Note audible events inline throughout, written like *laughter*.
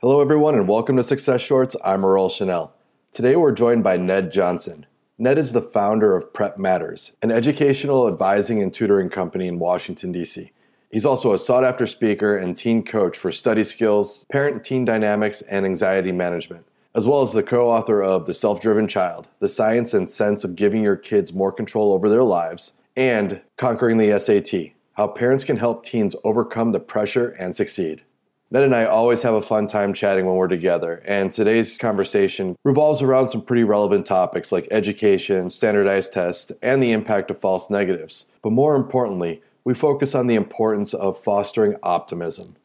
Hello, everyone, and welcome to Success Shorts. I'm Earl Chanel. Today, we're joined by Ned Johnson. Ned is the founder of PrepMatters, an educational advising and tutoring company in Washington, D.C. He's also a sought after speaker and teen coach for study skills, parent teen dynamics, and anxiety management, as well as the co author of The Self Driven Child The Science and Sense of Giving Your Kids More Control Over Their Lives, and Conquering the SAT How Parents Can Help Teens Overcome the Pressure and Succeed. Ned and I always have a fun time chatting when we're together, and today's conversation revolves around some pretty relevant topics like education, standardized tests, and the impact of false negatives. But more importantly, we focus on the importance of fostering optimism.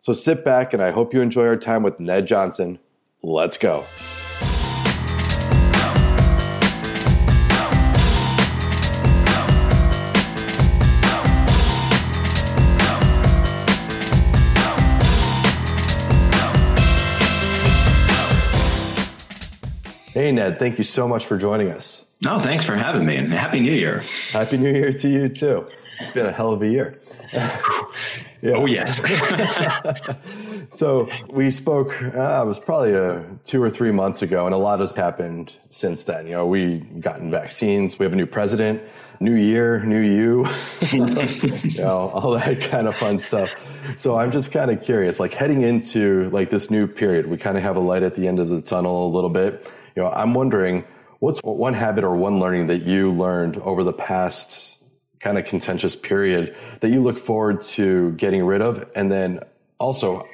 So sit back, and I hope you enjoy our time with Ned Johnson. Let's go. Ned, thank you so much for joining us. No, thanks for having me and Happy New Year. Happy New Year to you, too. It's been a hell of a year. *laughs* Oh, yes. *laughs* so we spoke, uh, it was probably uh, two or three months ago, and a lot has happened since then. You know, we've gotten vaccines, we have a new president, new year, new you, *laughs* you know, all that kind of fun stuff. So I'm just kind of curious, like heading into like this new period, we kind of have a light at the end of the tunnel a little bit you know, I'm wondering what's one habit or one learning that you learned over the past kind of contentious period that you look forward to getting rid of? And then also,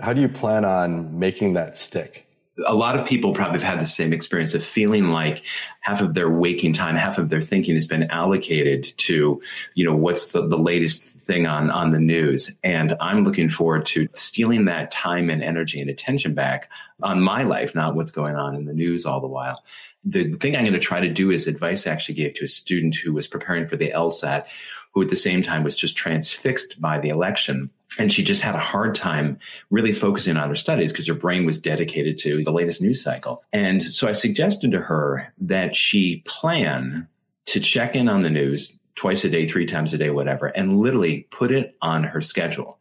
how do you plan on making that stick? A lot of people probably have had the same experience of feeling like half of their waking time, half of their thinking has been allocated to, you know, what's the, the latest thing on, on the news. And I'm looking forward to stealing that time and energy and attention back on my life, not what's going on in the news all the while. The thing I'm going to try to do is advice I actually gave to a student who was preparing for the LSAT, who at the same time was just transfixed by the election and she just had a hard time really focusing on her studies because her brain was dedicated to the latest news cycle. And so I suggested to her that she plan to check in on the news twice a day, three times a day, whatever, and literally put it on her schedule.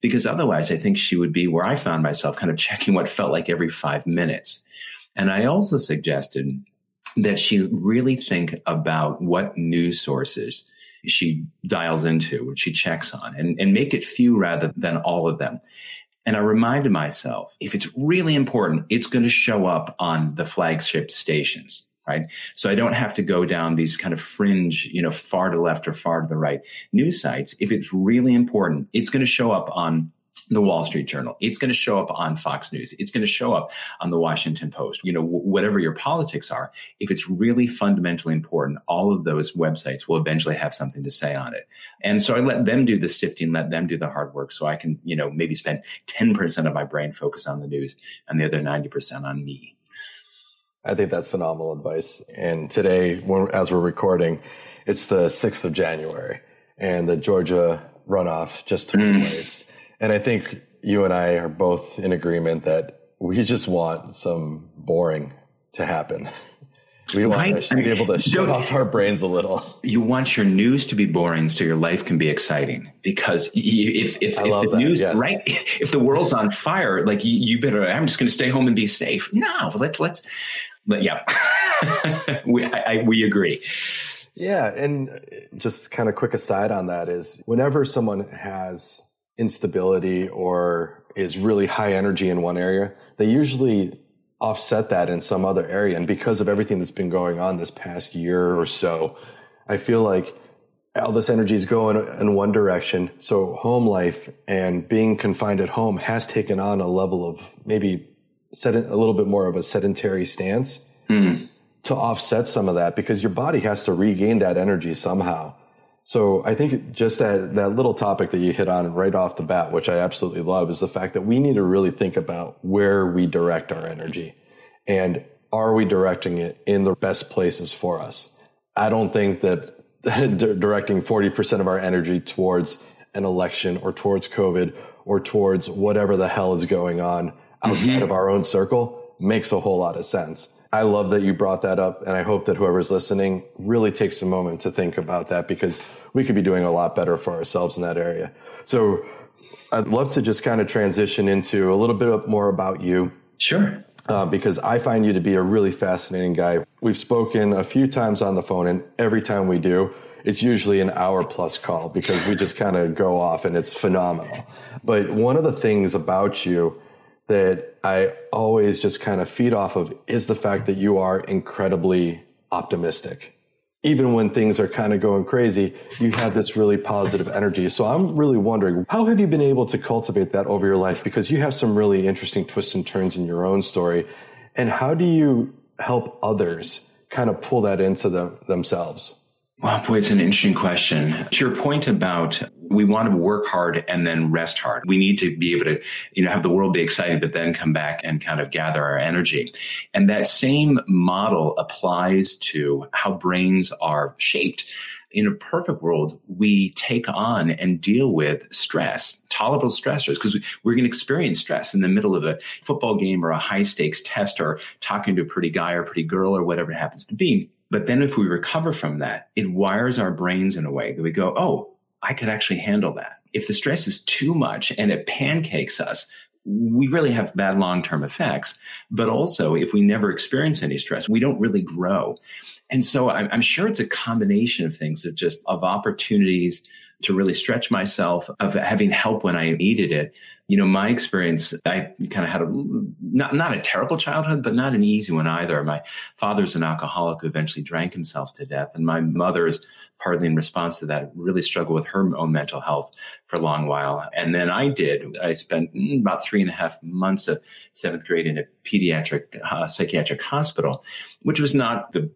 Because otherwise, I think she would be where I found myself kind of checking what felt like every five minutes. And I also suggested that she really think about what news sources she dials into, what she checks on, and, and make it few rather than all of them. And I reminded myself, if it's really important, it's going to show up on the flagship stations, right? So I don't have to go down these kind of fringe, you know, far to left or far to the right news sites. If it's really important, it's going to show up on the Wall Street Journal. It's going to show up on Fox News. It's going to show up on the Washington Post. You know, w- whatever your politics are, if it's really fundamentally important, all of those websites will eventually have something to say on it. And so I let them do the sifting, let them do the hard work so I can, you know, maybe spend *laughs* 10% of my brain focus on the news and the other 90% on me. I think that's phenomenal advice. And today, as we're recording, it's the 6th of January and the Georgia runoff just took mm. place. And I think you and I are both in agreement that we just want some boring to happen. We want right? to be able to shut off our brains a little. You want your news to be boring so your life can be exciting. Because if if, if the that, news yes. right, if the world's on fire, like you, you better. I'm just going to stay home and be safe. No, let's let's. But yeah, *laughs* we I, I, we agree. Yeah, and just kind of quick aside on that is whenever someone has instability or is really high energy in one area, they usually offset that in some other area. And because of everything that's been going on this past year or so, I feel like all this energy is going in one direction. So home life and being confined at home has taken on a level of maybe set a little bit more of a sedentary stance mm. to offset some of that because your body has to regain that energy somehow. So I think just that, that little topic that you hit on right off the bat, which I absolutely love, is the fact that we need to really think about where we direct our energy and are we directing it in the best places for us? I don't think that *laughs* directing 40% of our energy towards an election or towards COVID or towards whatever the hell is going on outside mm-hmm. of our own circle makes a whole lot of sense. I love that you brought that up, and I hope that whoever's listening really takes a moment to think about that because we could be doing a lot better for ourselves in that area. So, I'd love to just kind of transition into a little bit more about you. Sure. Uh, because I find you to be a really fascinating guy. We've spoken a few times on the phone, and every time we do, it's usually an hour plus call because we just kind of go off and it's phenomenal. But one of the things about you that I always just kind of feed off of is the fact that you are incredibly optimistic. Even when things are kind of going crazy, you have this really positive energy. So I'm really wondering, how have you been able to cultivate that over your life? Because you have some really interesting twists and turns in your own story. And how do you help others kind of pull that into them, themselves? Well, boy, it's an interesting question. To your point about we want to work hard and then rest hard. We need to be able to, you know, have the world be exciting, but then come back and kind of gather our energy. And that same model applies to how brains are shaped. In a perfect world, we take on and deal with stress, tolerable stressors, because we're going to experience stress in the middle of a football game or a high stakes test or talking to a pretty guy or pretty girl or whatever it happens to be but then if we recover from that, it wires our brains in a way that we go, oh, I could actually handle that. If the stress is too much and it pancakes us, we really have bad long term effects. But also, if we never experience any stress, we don't really grow. And so I'm, sure it's a combination of things of just of opportunities to really stretch myself, of having help when I needed it, you know, my experience, I kind of had a not not a terrible childhood, but not an easy one either. My father's an alcoholic who eventually drank himself to death, and my mother's partly in response to that really struggled with her own mental health for a long while. And then I did. I spent mm, about three and a half months of seventh grade in a pediatric uh, psychiatric hospital, which was not the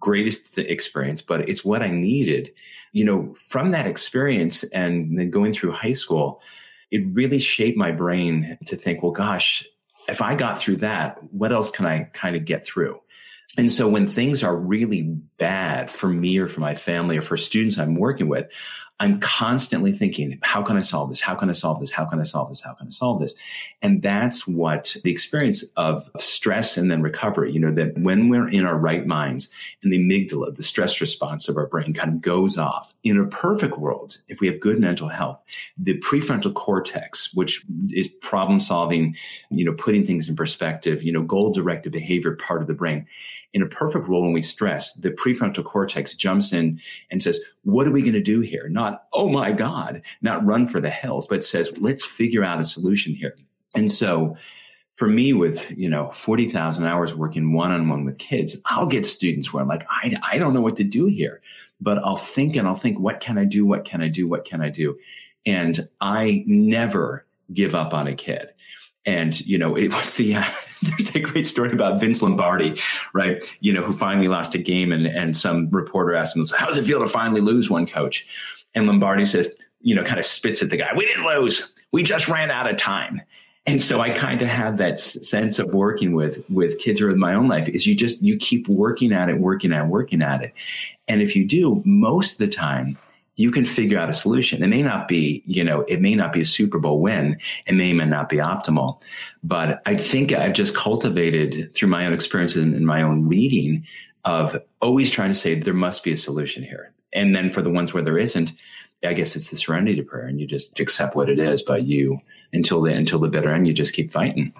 greatest experience, but it's what I needed. You know, from that experience and then going through high school it really shaped my brain to think, well, gosh, if I got through that, what else can I kind of get through? And so when things are really bad for me or for my family or for students I'm working with, I'm constantly thinking, how can I solve this? How can I solve this? How can I solve this? How can I solve this? And that's what the experience of stress and then recovery, you know, that when we're in our right minds and the amygdala, the stress response of our brain kind of goes off. In a perfect world, if we have good mental health, the prefrontal cortex, which is problem solving, you know, putting things in perspective, you know, goal directed behavior part of the brain, in a perfect world, when we stress, the prefrontal cortex jumps in and says, what are we going to do here? Not, oh my God, not run for the hills, but says, let's figure out a solution here. And so for me, with, you know, 40,000 hours working one on one with kids, I'll get students where I'm like, I, I don't know what to do here, but I'll think and I'll think, what can I do? What can I do? What can I do? And I never give up on a kid. And, you know, it was the, *laughs* *laughs* there's that great story about Vince Lombardi, right? You know, who finally lost a game and, and some reporter asked him, how does it feel to finally lose one coach? And Lombardi says, you know, kind of spits at the guy. We didn't lose. We just ran out of time. And so I kind of have that sense of working with, with kids or with my own life is you just, you keep working at it, working at it, working at it. And if you do, most of the time, you can figure out a solution. It may not be, you know, it may not be a Super Bowl win. It may, may not be optimal, but I think I've just cultivated through my own experiences and my own reading of always trying to say there must be a solution here. And then for the ones where there isn't, I guess it's the serenity to prayer and you just accept what it is, but you until the until the bitter end, you just keep fighting.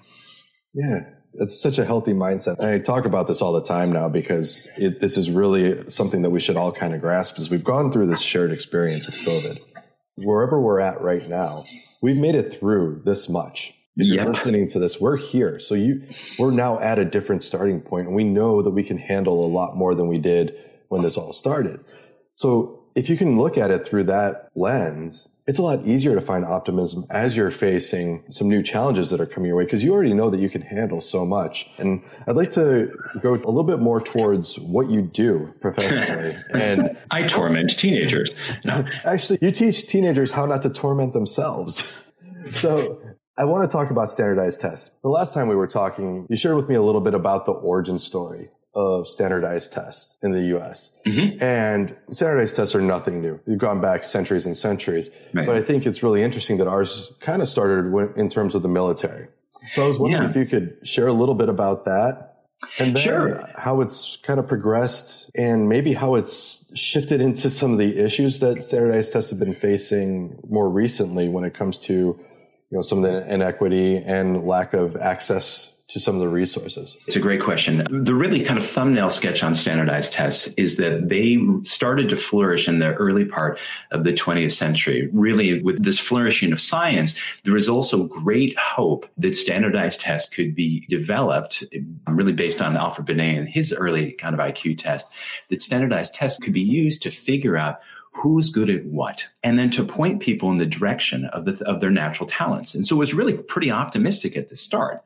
Yeah it's such a healthy mindset. I talk about this all the time now because it, this is really something that we should all kind of grasp as we've gone through this shared experience with COVID. Wherever we're at right now, we've made it through this much. If you're listening to this, we're here. So you, we're now at a different starting point and we know that we can handle a lot more than we did when this all started. So if you can look at it through that lens, it's a lot easier to find optimism as you're facing some new challenges that are coming your way because you already know that you can handle so much. And I'd like to go a little bit more towards what you do professionally. *laughs* and I torment teenagers. No. Actually, you teach teenagers how not to torment themselves. *laughs* so I want to talk about standardized tests. The last time we were talking, you shared with me a little bit about the origin story of standardized tests in the US. Mm-hmm. And standardized tests are nothing new. They've gone back centuries and centuries. Right. But I think it's really interesting that ours kind of started in terms of the military. So I was wondering yeah. if you could share a little bit about that. And then sure. how it's kind of progressed and maybe how it's shifted into some of the issues that standardized tests have been facing more recently when it comes to you know, some of the inequity and lack of access to some of the resources? It's a great question. The really kind of thumbnail sketch on standardized tests is that they started to flourish in the early part of the 20th century. Really, with this flourishing of science, there was also great hope that standardized tests could be developed, really based on Alfred Binet and his early kind of IQ test, that standardized tests could be used to figure out who's good at what, and then to point people in the direction of, the, of their natural talents. And so it was really pretty optimistic at the start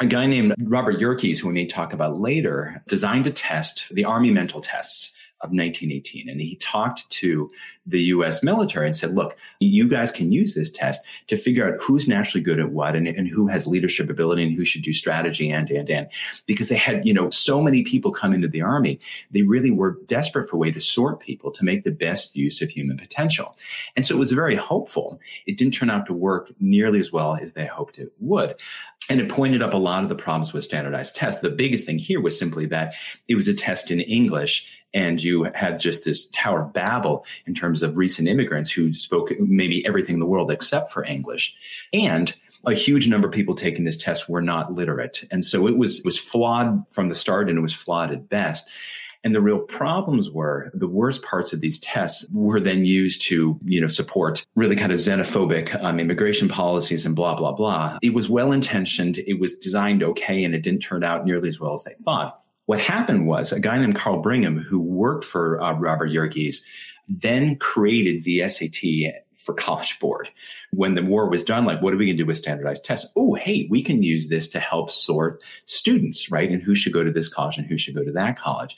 a guy named Robert Yerkes, who we may talk about later, designed a test, the Army mental tests of 1918. And he talked to the US military and said, look, you guys can use this test to figure out who's naturally good at what and, and who has leadership ability and who should do strategy and, and, and. Because they had, you know, so many people come into the army. They really were desperate for a way to sort people to make the best use of human potential. And so it was very hopeful. It didn't turn out to work nearly as well as they hoped it would. And it pointed up a lot of the problems with standardized tests. The biggest thing here was simply that it was a test in English and you had just this Tower of Babel in terms of recent immigrants who spoke maybe everything in the world except for English. And a huge number of people taking this test were not literate. And so it was, was flawed from the start and it was flawed at best. And the real problems were the worst parts of these tests were then used to, you know, support really kind of xenophobic um, immigration policies and blah, blah, blah. It was well intentioned. It was designed okay, and it didn't turn out nearly as well as they thought. What happened was a guy named Carl Brigham, who worked for uh, Robert Yerkes, then created the SAT for College Board. When the war was done, like, what are we going to do with standardized tests? Oh, hey, we can use this to help sort students, right? And who should go to this college and who should go to that college.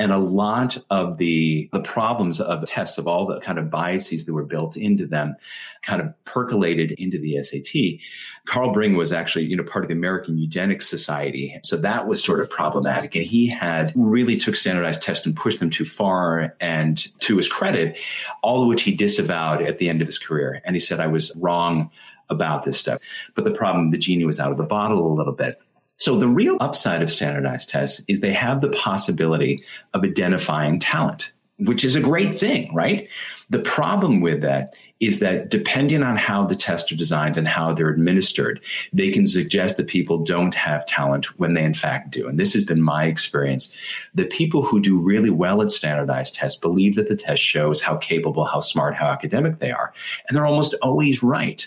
And a lot of the, the problems of tests, of all the kind of biases that were built into them, kind of percolated into the SAT. Carl Brigham was actually, you know, part of the American Eugenics Society. So that was sort of problematic. And he had really took standardized tests and pushed them too far. And to his credit, all of which he disavowed at the end of his career. And he said, I was wrong about this stuff. But the problem, the genie was out of the bottle a little bit. So the real upside of standardized tests is they have the possibility of identifying talent, which is a great thing, right? The problem with that is that depending on how the tests are designed and how they're administered, they can suggest that people don't have talent when they in fact do. And this has been my experience. The people who do really well at standardized tests believe that the test shows how capable, how smart, how academic they are. And they're almost always right.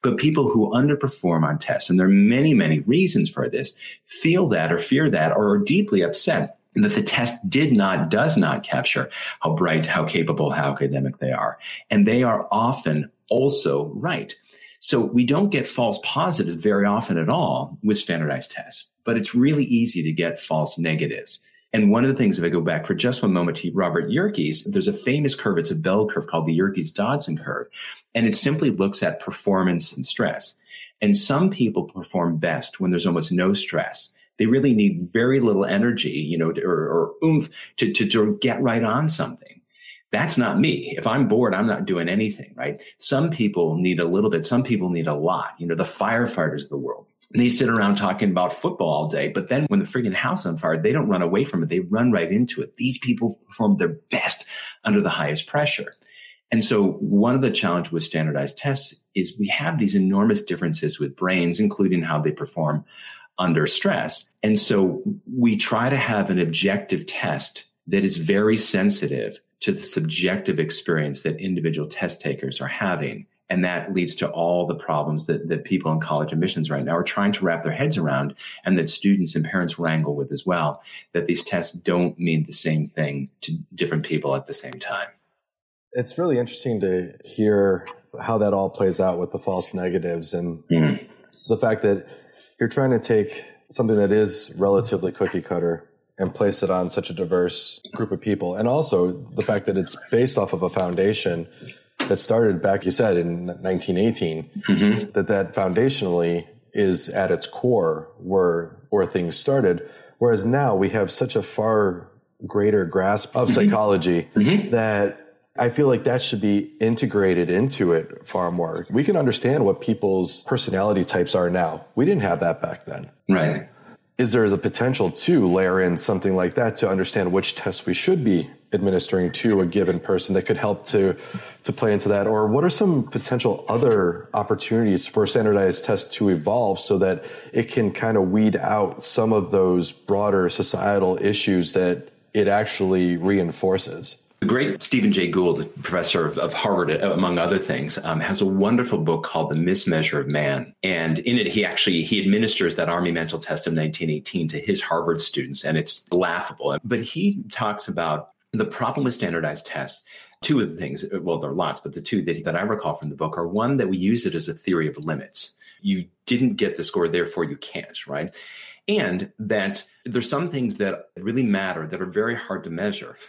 But people who underperform on tests, and there are many, many reasons for this, feel that or fear that or are deeply upset that the test did not, does not capture how bright, how capable, how academic they are. And they are often also right. So we don't get false positives very often at all with standardized tests, but it's really easy to get false negatives. And one of the things, if I go back for just one moment to Robert Yerkes, there's a famous curve. It's a bell curve called the Yerkes Dodson curve. And it simply looks at performance and stress. And some people perform best when there's almost no stress. They really need very little energy, you know, or, or oomph to, to, to get right on something. That's not me. If I'm bored, I'm not doing anything, right? Some people need a little bit. Some people need a lot. You know, the firefighters of the world they sit around talking about football all day, but then when the freaking house on fire, they don't run away from it. They run right into it. These people perform their best under the highest pressure. And so one of the challenges with standardized tests is we have these enormous differences with brains, including how they perform under stress. And so we try to have an objective test that is very sensitive to the subjective experience that individual test takers are having and that leads to all the problems that, that people in college admissions right now are trying to wrap their heads around and that students and parents wrangle with as well, that these tests don't mean the same thing to different people at the same time. It's really interesting to hear how that all plays out with the false negatives and mm. the fact that you're trying to take something that is relatively cookie cutter and place it on such a diverse group of people. And also the fact that it's based off of a foundation that started back, you said, in 1918, mm-hmm. that that foundationally is at its core where where things started. Whereas now we have such a far greater grasp of mm-hmm. psychology mm-hmm. that I feel like that should be integrated into it far more. We can understand what people's personality types are now. We didn't have that back then. Right. is there the potential to layer in something like that to understand which tests we should be administering to a given person that could help to to play into that or what are some potential other opportunities for standardized tests to evolve so that it can kind of weed out some of those broader societal issues that it actually reinforces the great Stephen Jay Gould, professor of, of Harvard, among other things, um, has a wonderful book called The Mismeasure of Man. And in it, he actually he administers that Army mental test of 1918 to his Harvard students, and it's laughable. But he talks about the problem with standardized tests two of the things well there are lots but the two that, that i recall from the book are one that we use it as a theory of limits you didn't get the score therefore you can't right and that there's some things that really matter that are very hard to measure. *laughs*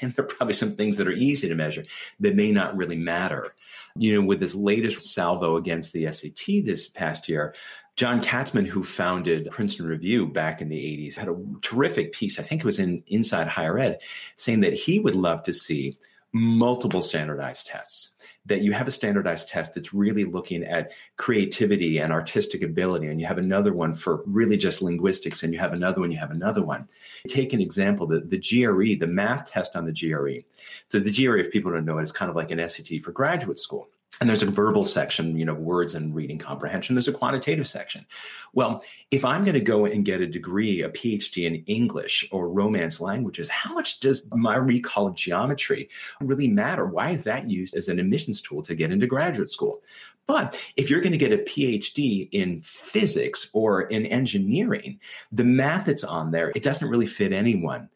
And there are probably some things that are easy to measure that may not really matter. You know with this latest salvo against the sat this past year John Katzman, who founded Princeton Review back in the 80s, had a terrific piece, I think it was in Inside Higher Ed, saying that he would love to see multiple standardized tests. That you have a standardized test that's really looking at creativity and artistic ability, and you have another one for really just linguistics, and you have another one, you have another one. Take an example the, the GRE, the math test on the GRE. So, the GRE, if people don't know it, is kind of like an SAT for graduate school. And there's a verbal section, you know, words and reading comprehension. There's a quantitative section. Well, if I'm going to go and get a degree, a PhD in English or Romance languages, how much does my recall of geometry really matter? Why is that used as an admissions tool to get into graduate school? But if you're going to get a PhD in physics or in engineering, the math that's on there, it doesn't really fit anyone.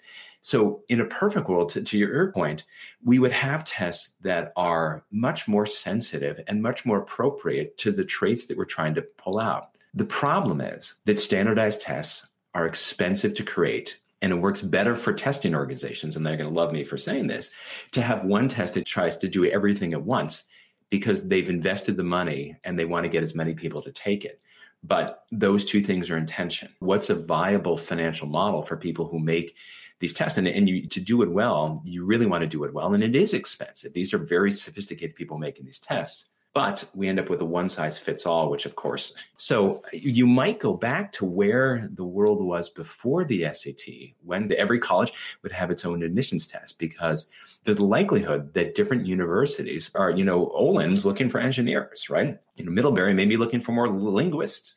So, in a perfect world, to, to, your point, we would have tests that are much more sensitive and much more appropriate to the traits that we're trying to pull out. The problem is that standardized tests are expensive to create. And it works better for testing organizations, and they're going to love me for saying this, to have one test that tries to do everything at once because they've invested the money and they want to get as many people to take it. But those two things are in tension. What's a viable financial model for people who make these tests and, and you to do it well you really want to do it well and it is expensive. These are very sophisticated people making these tests but we end up with a one size fits all which of course so you might go back to where the world was before the sat when every college would have its own admissions test because the likelihood that different universities are you know olin's looking for engineers right? You know middlebury may be looking for more linguists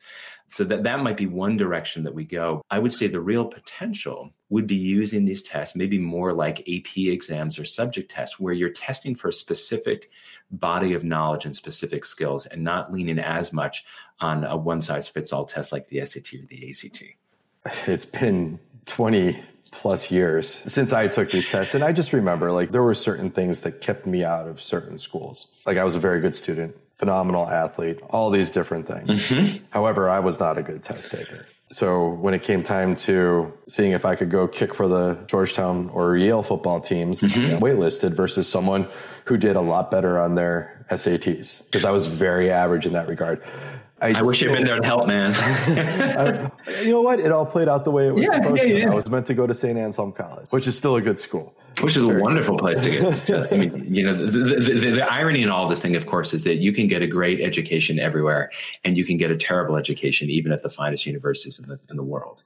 so that that might be one direction that we go. I would say the real potential would be using these tests maybe more like AP exams or subject tests where you're testing for a specific body of knowledge and specific skills and not leaning as much on a one size fits all test like the SAT or the ACT. It's been 20 plus years since I took these tests. And I just remember like there were certain things that kept me out of certain schools. Like I was a very good student phenomenal athlete, all these different things. Mm-hmm. However, I was not a good test taker. So when it came time to seeing if I could go kick for the Georgetown or Yale football teams, mm-hmm. waitlisted versus someone who did a lot better on their SATs because I was very average in that regard. I, I wish you'd been there to help, man. *laughs* I, you know what? It all played out the way it was yeah, supposed yeah, yeah. to. I was meant to go to St. Anselm College, which is still a good school. Which is a wonderful place to get. To, I mean, *laughs* you know, the, the, the, the, irony in all this thing, of course, is that you can get a great education everywhere, and you can get a terrible education even at the finest universities in the in the world.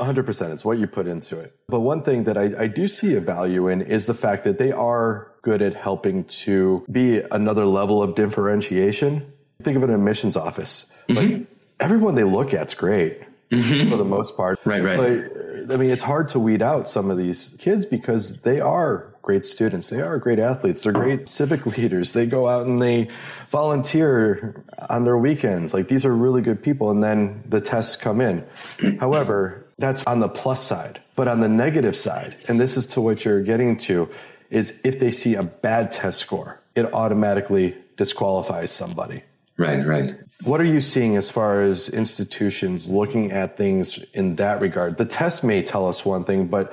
100%. It's what you put into it. But one thing that I, I do see a value in is the fact that they are good at helping to be another level of differentiation. Think of an admissions office Mm-hmm. Like everyone they look at's great mm-hmm. for the most part. Right, right. But I mean, it's hard to weed out some of these kids because they are great students. They are great athletes. They're great civic *laughs* leaders. They go out and they volunteer on their weekends. Like these are really good people. And then the tests come in. *clears throat* However, that's on the plus side. But on the negative side, and this is to what you're getting to, is if they see a bad test score, it automatically disqualifies somebody. Right, right. What are you seeing as far as institutions looking at things in that regard? The test may tell us one thing, but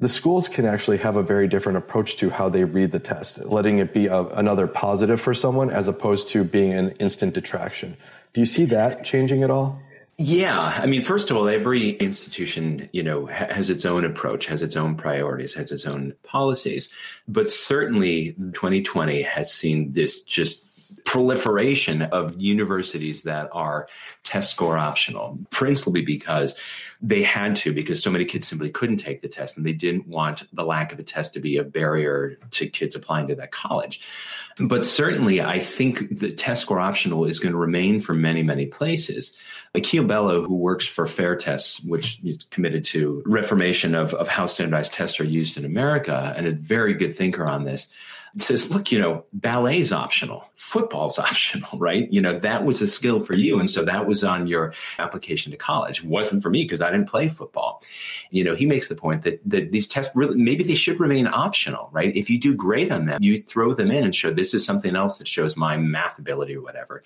the schools can actually have a very different approach to how they read the test, letting it be a, another positive for someone as opposed to being an instant detraction. Do you see that changing at all? Yeah, I mean, first of all, every institution, you know, has its own approach, has its own priorities, has its own policies. But certainly, 2020 has seen this just proliferation of universities that are test score optional, principally because they had to, because so many kids simply couldn't take the test and they didn't want the lack of a test to be a barrier to kids applying to that college. But certainly, I think the test score optional is going to remain for many, many places. Akil Bello, who works for Fair Tests, which is committed to reformation of, of how standardized tests are used in America, and a very good thinker on this, says, look, you know, ballet's optional, football's *laughs* optional, right? You know, that was a skill for you. And so that was on your application to college. Wasn't for me because I didn't play football. You know, he makes the point that, that these tests really, maybe they should remain optional, right? If you do great on them, you throw them in and show this is something else that shows my math ability or whatever.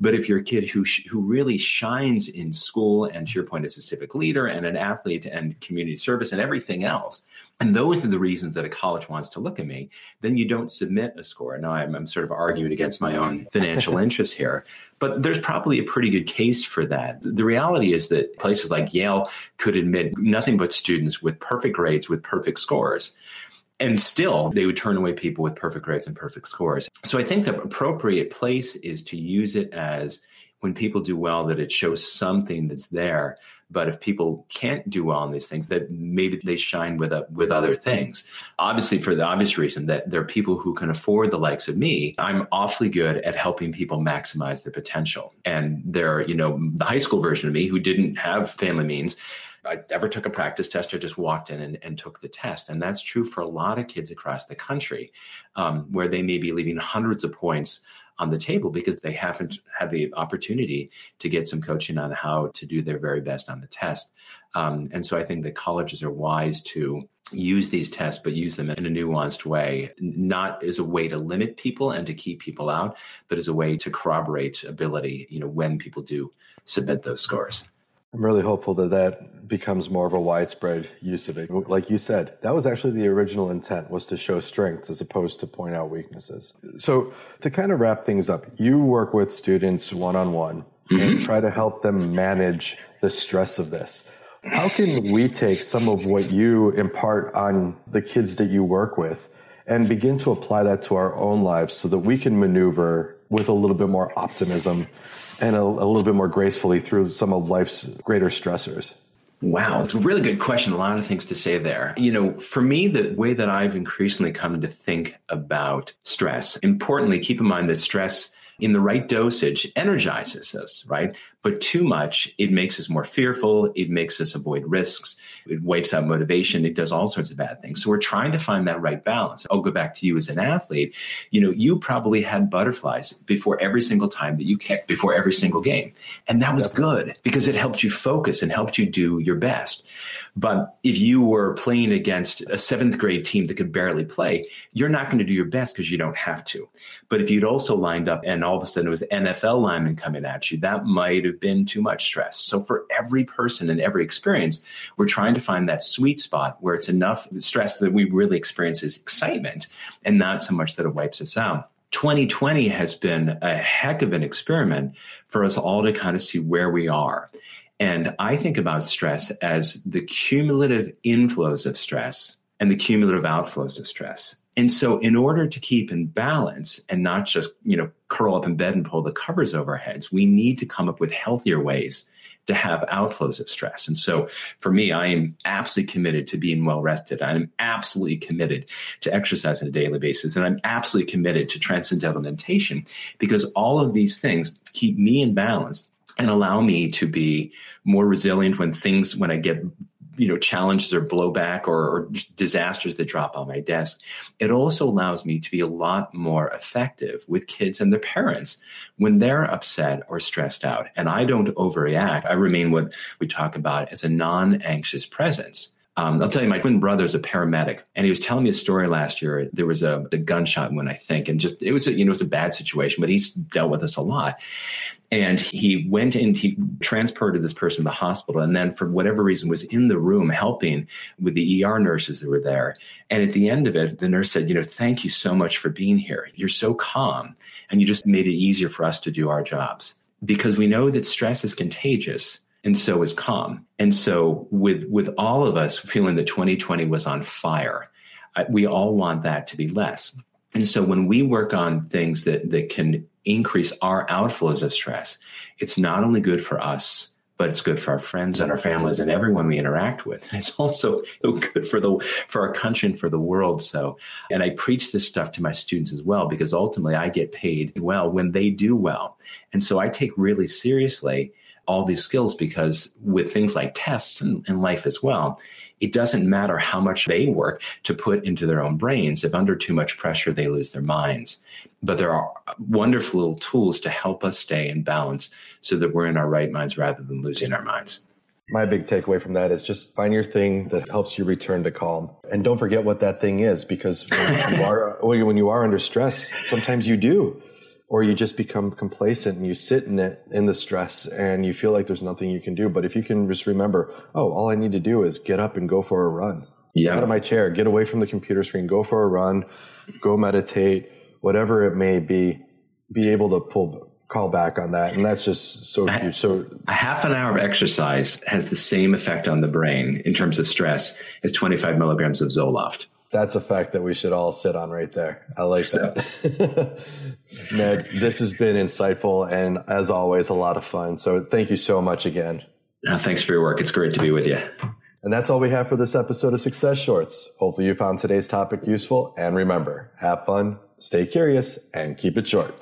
But if you're a kid who, who really shines in school and to your point, as a civic leader and an athlete and community service and everything else, and those are the reasons that a college wants to look at me, then you don't submit a score. Now I'm, I'm sort of arguing against my own *laughs* financial interests here, but there's probably a pretty good case for that. The reality is that places like Yale could admit nothing but students with perfect grades, with perfect scores. And still, they would turn away people with perfect grades and perfect scores. So I think the appropriate place is to use it as when people do well, that it shows something that's there but if people can't do well on these things, that maybe they shine with a, with other things. Obviously, for the obvious reason that there are people who can afford the likes of me. I'm awfully good at helping people maximize their potential. And there, are, you know, the high school version of me who didn't have family means. I never took a practice test. I just walked in and, and, took the test. And that's true for a lot of kids across the country, um, where they may be leaving hundreds of points on the table because they haven't had the opportunity to get some coaching on how to do their very best on the test. Um, and so I think that colleges are wise to use these tests, but use them in a nuanced way, not as a way to limit people and to keep people out, but as a way to corroborate ability, you know, when people do submit those scores. I'm really hopeful that that becomes more of a widespread use of it. Like you said, that was actually the original intent was to show strengths as opposed to point out weaknesses. So to kind of wrap things up, you work with students one on one and mm-hmm. try to help them manage the stress of this. How can we take some of what you impart on the kids that you work with and begin to apply that to our own lives so that we can maneuver with a little bit more optimism and a, a little bit more gracefully through some of life's greater stressors? Wow, it's a really good question. A lot of things to say there. You know, for me, the way that I've increasingly come to think about stress, importantly, keep in mind that stress in the right dosage energizes us, right? But too much, it makes us more fearful. It makes us avoid risks. It wipes out motivation. It does all sorts of bad things. So we're trying to find that right balance. I'll go back to you as an athlete. You know, you probably had butterflies before every single time that you kicked, before every single game. And that was Definitely. good because it helped you focus and helped you do your best. But if you were playing against a seventh grade team that could barely play, you're not going to do your best because you don't have to. But if you'd also lined up and all of a sudden it was NFL linemen coming at you, that might have been too much stress. So for every person and every experience, we're trying to find that sweet spot where it's enough stress that we really experience is excitement and not so much that it wipes us out. 2020 has been a heck of an experiment for us all to kind of see where we are. And I think about stress as the cumulative inflows of stress and the cumulative outflows of stress. And so in order to keep in balance and not just, you know, curl up in bed and pull the covers over our heads, we need to come up with healthier ways to have outflows of stress. And so for me, I am absolutely committed to being well rested. I'm absolutely committed to exercise on a daily basis. And I'm absolutely committed to transcendental meditation because all of these things keep me in balance and allow me to be more resilient when things when i get you know challenges or blowback or, or disasters that drop on my desk it also allows me to be a lot more effective with kids and their parents when they're upset or stressed out. And i don't overreact. I remain what we talk about as a non-anxious presence um, I'll tell you, my twin brother is a paramedic, and he was telling me a story last year. There was a, a gunshot wound, I think, and just it was a, you know it was a bad situation, but he's dealt with this a lot. And he went and he transported this person to the hospital, and then for whatever reason was in the room helping with the ER nurses that were there. And at the end of it, the nurse said, "You know, thank you so much for being here. You're so calm, and you just made it easier for us to do our jobs." Because we know that stress is contagious and so is calm. And so with with all of us feeling that 2020 was on fire, we all want that to be less. And so when we work on things that that can increase our outflows of stress, it's not only good for us, but it's good for our friends and our families and everyone we interact with. And it's also *laughs* so good for the for our country and for the world. So, and I preach this stuff to my students as well because ultimately I get paid well when they do well. And so I take really seriously all these skills because with things like tests and, and life as well, it doesn't matter how much they work to put into their own brains. If under too much pressure, they lose their minds. But there are wonderful little tools to help us stay in balance so that we're in our right minds rather than losing our minds. My big takeaway from that is just find your thing that helps you return to calm. And don't forget what that thing is because when you *laughs* are, when you are under stress, sometimes you do or you just become complacent and you sit in it in the stress and you feel like there's nothing you can do. But if you can just remember, oh, all I need to do is get up and go for a run. Yeah. Get out of my chair, get away from the computer screen, go for a run, go meditate, whatever it may be, be able to pull call back on that. And that's just so huge. So a half an hour of exercise has the same effect on the brain in terms of stress as 25 milligrams of Zoloft that's a fact that we should all sit on right there. I like that. *laughs* Ned, this has been insightful and as always, a lot of fun. So thank you so much again. Thanks for your work. It's great to be with you. And that's all we have for this episode of Success Shorts. Hopefully you found today's topic useful and remember, have fun, stay curious and keep it short.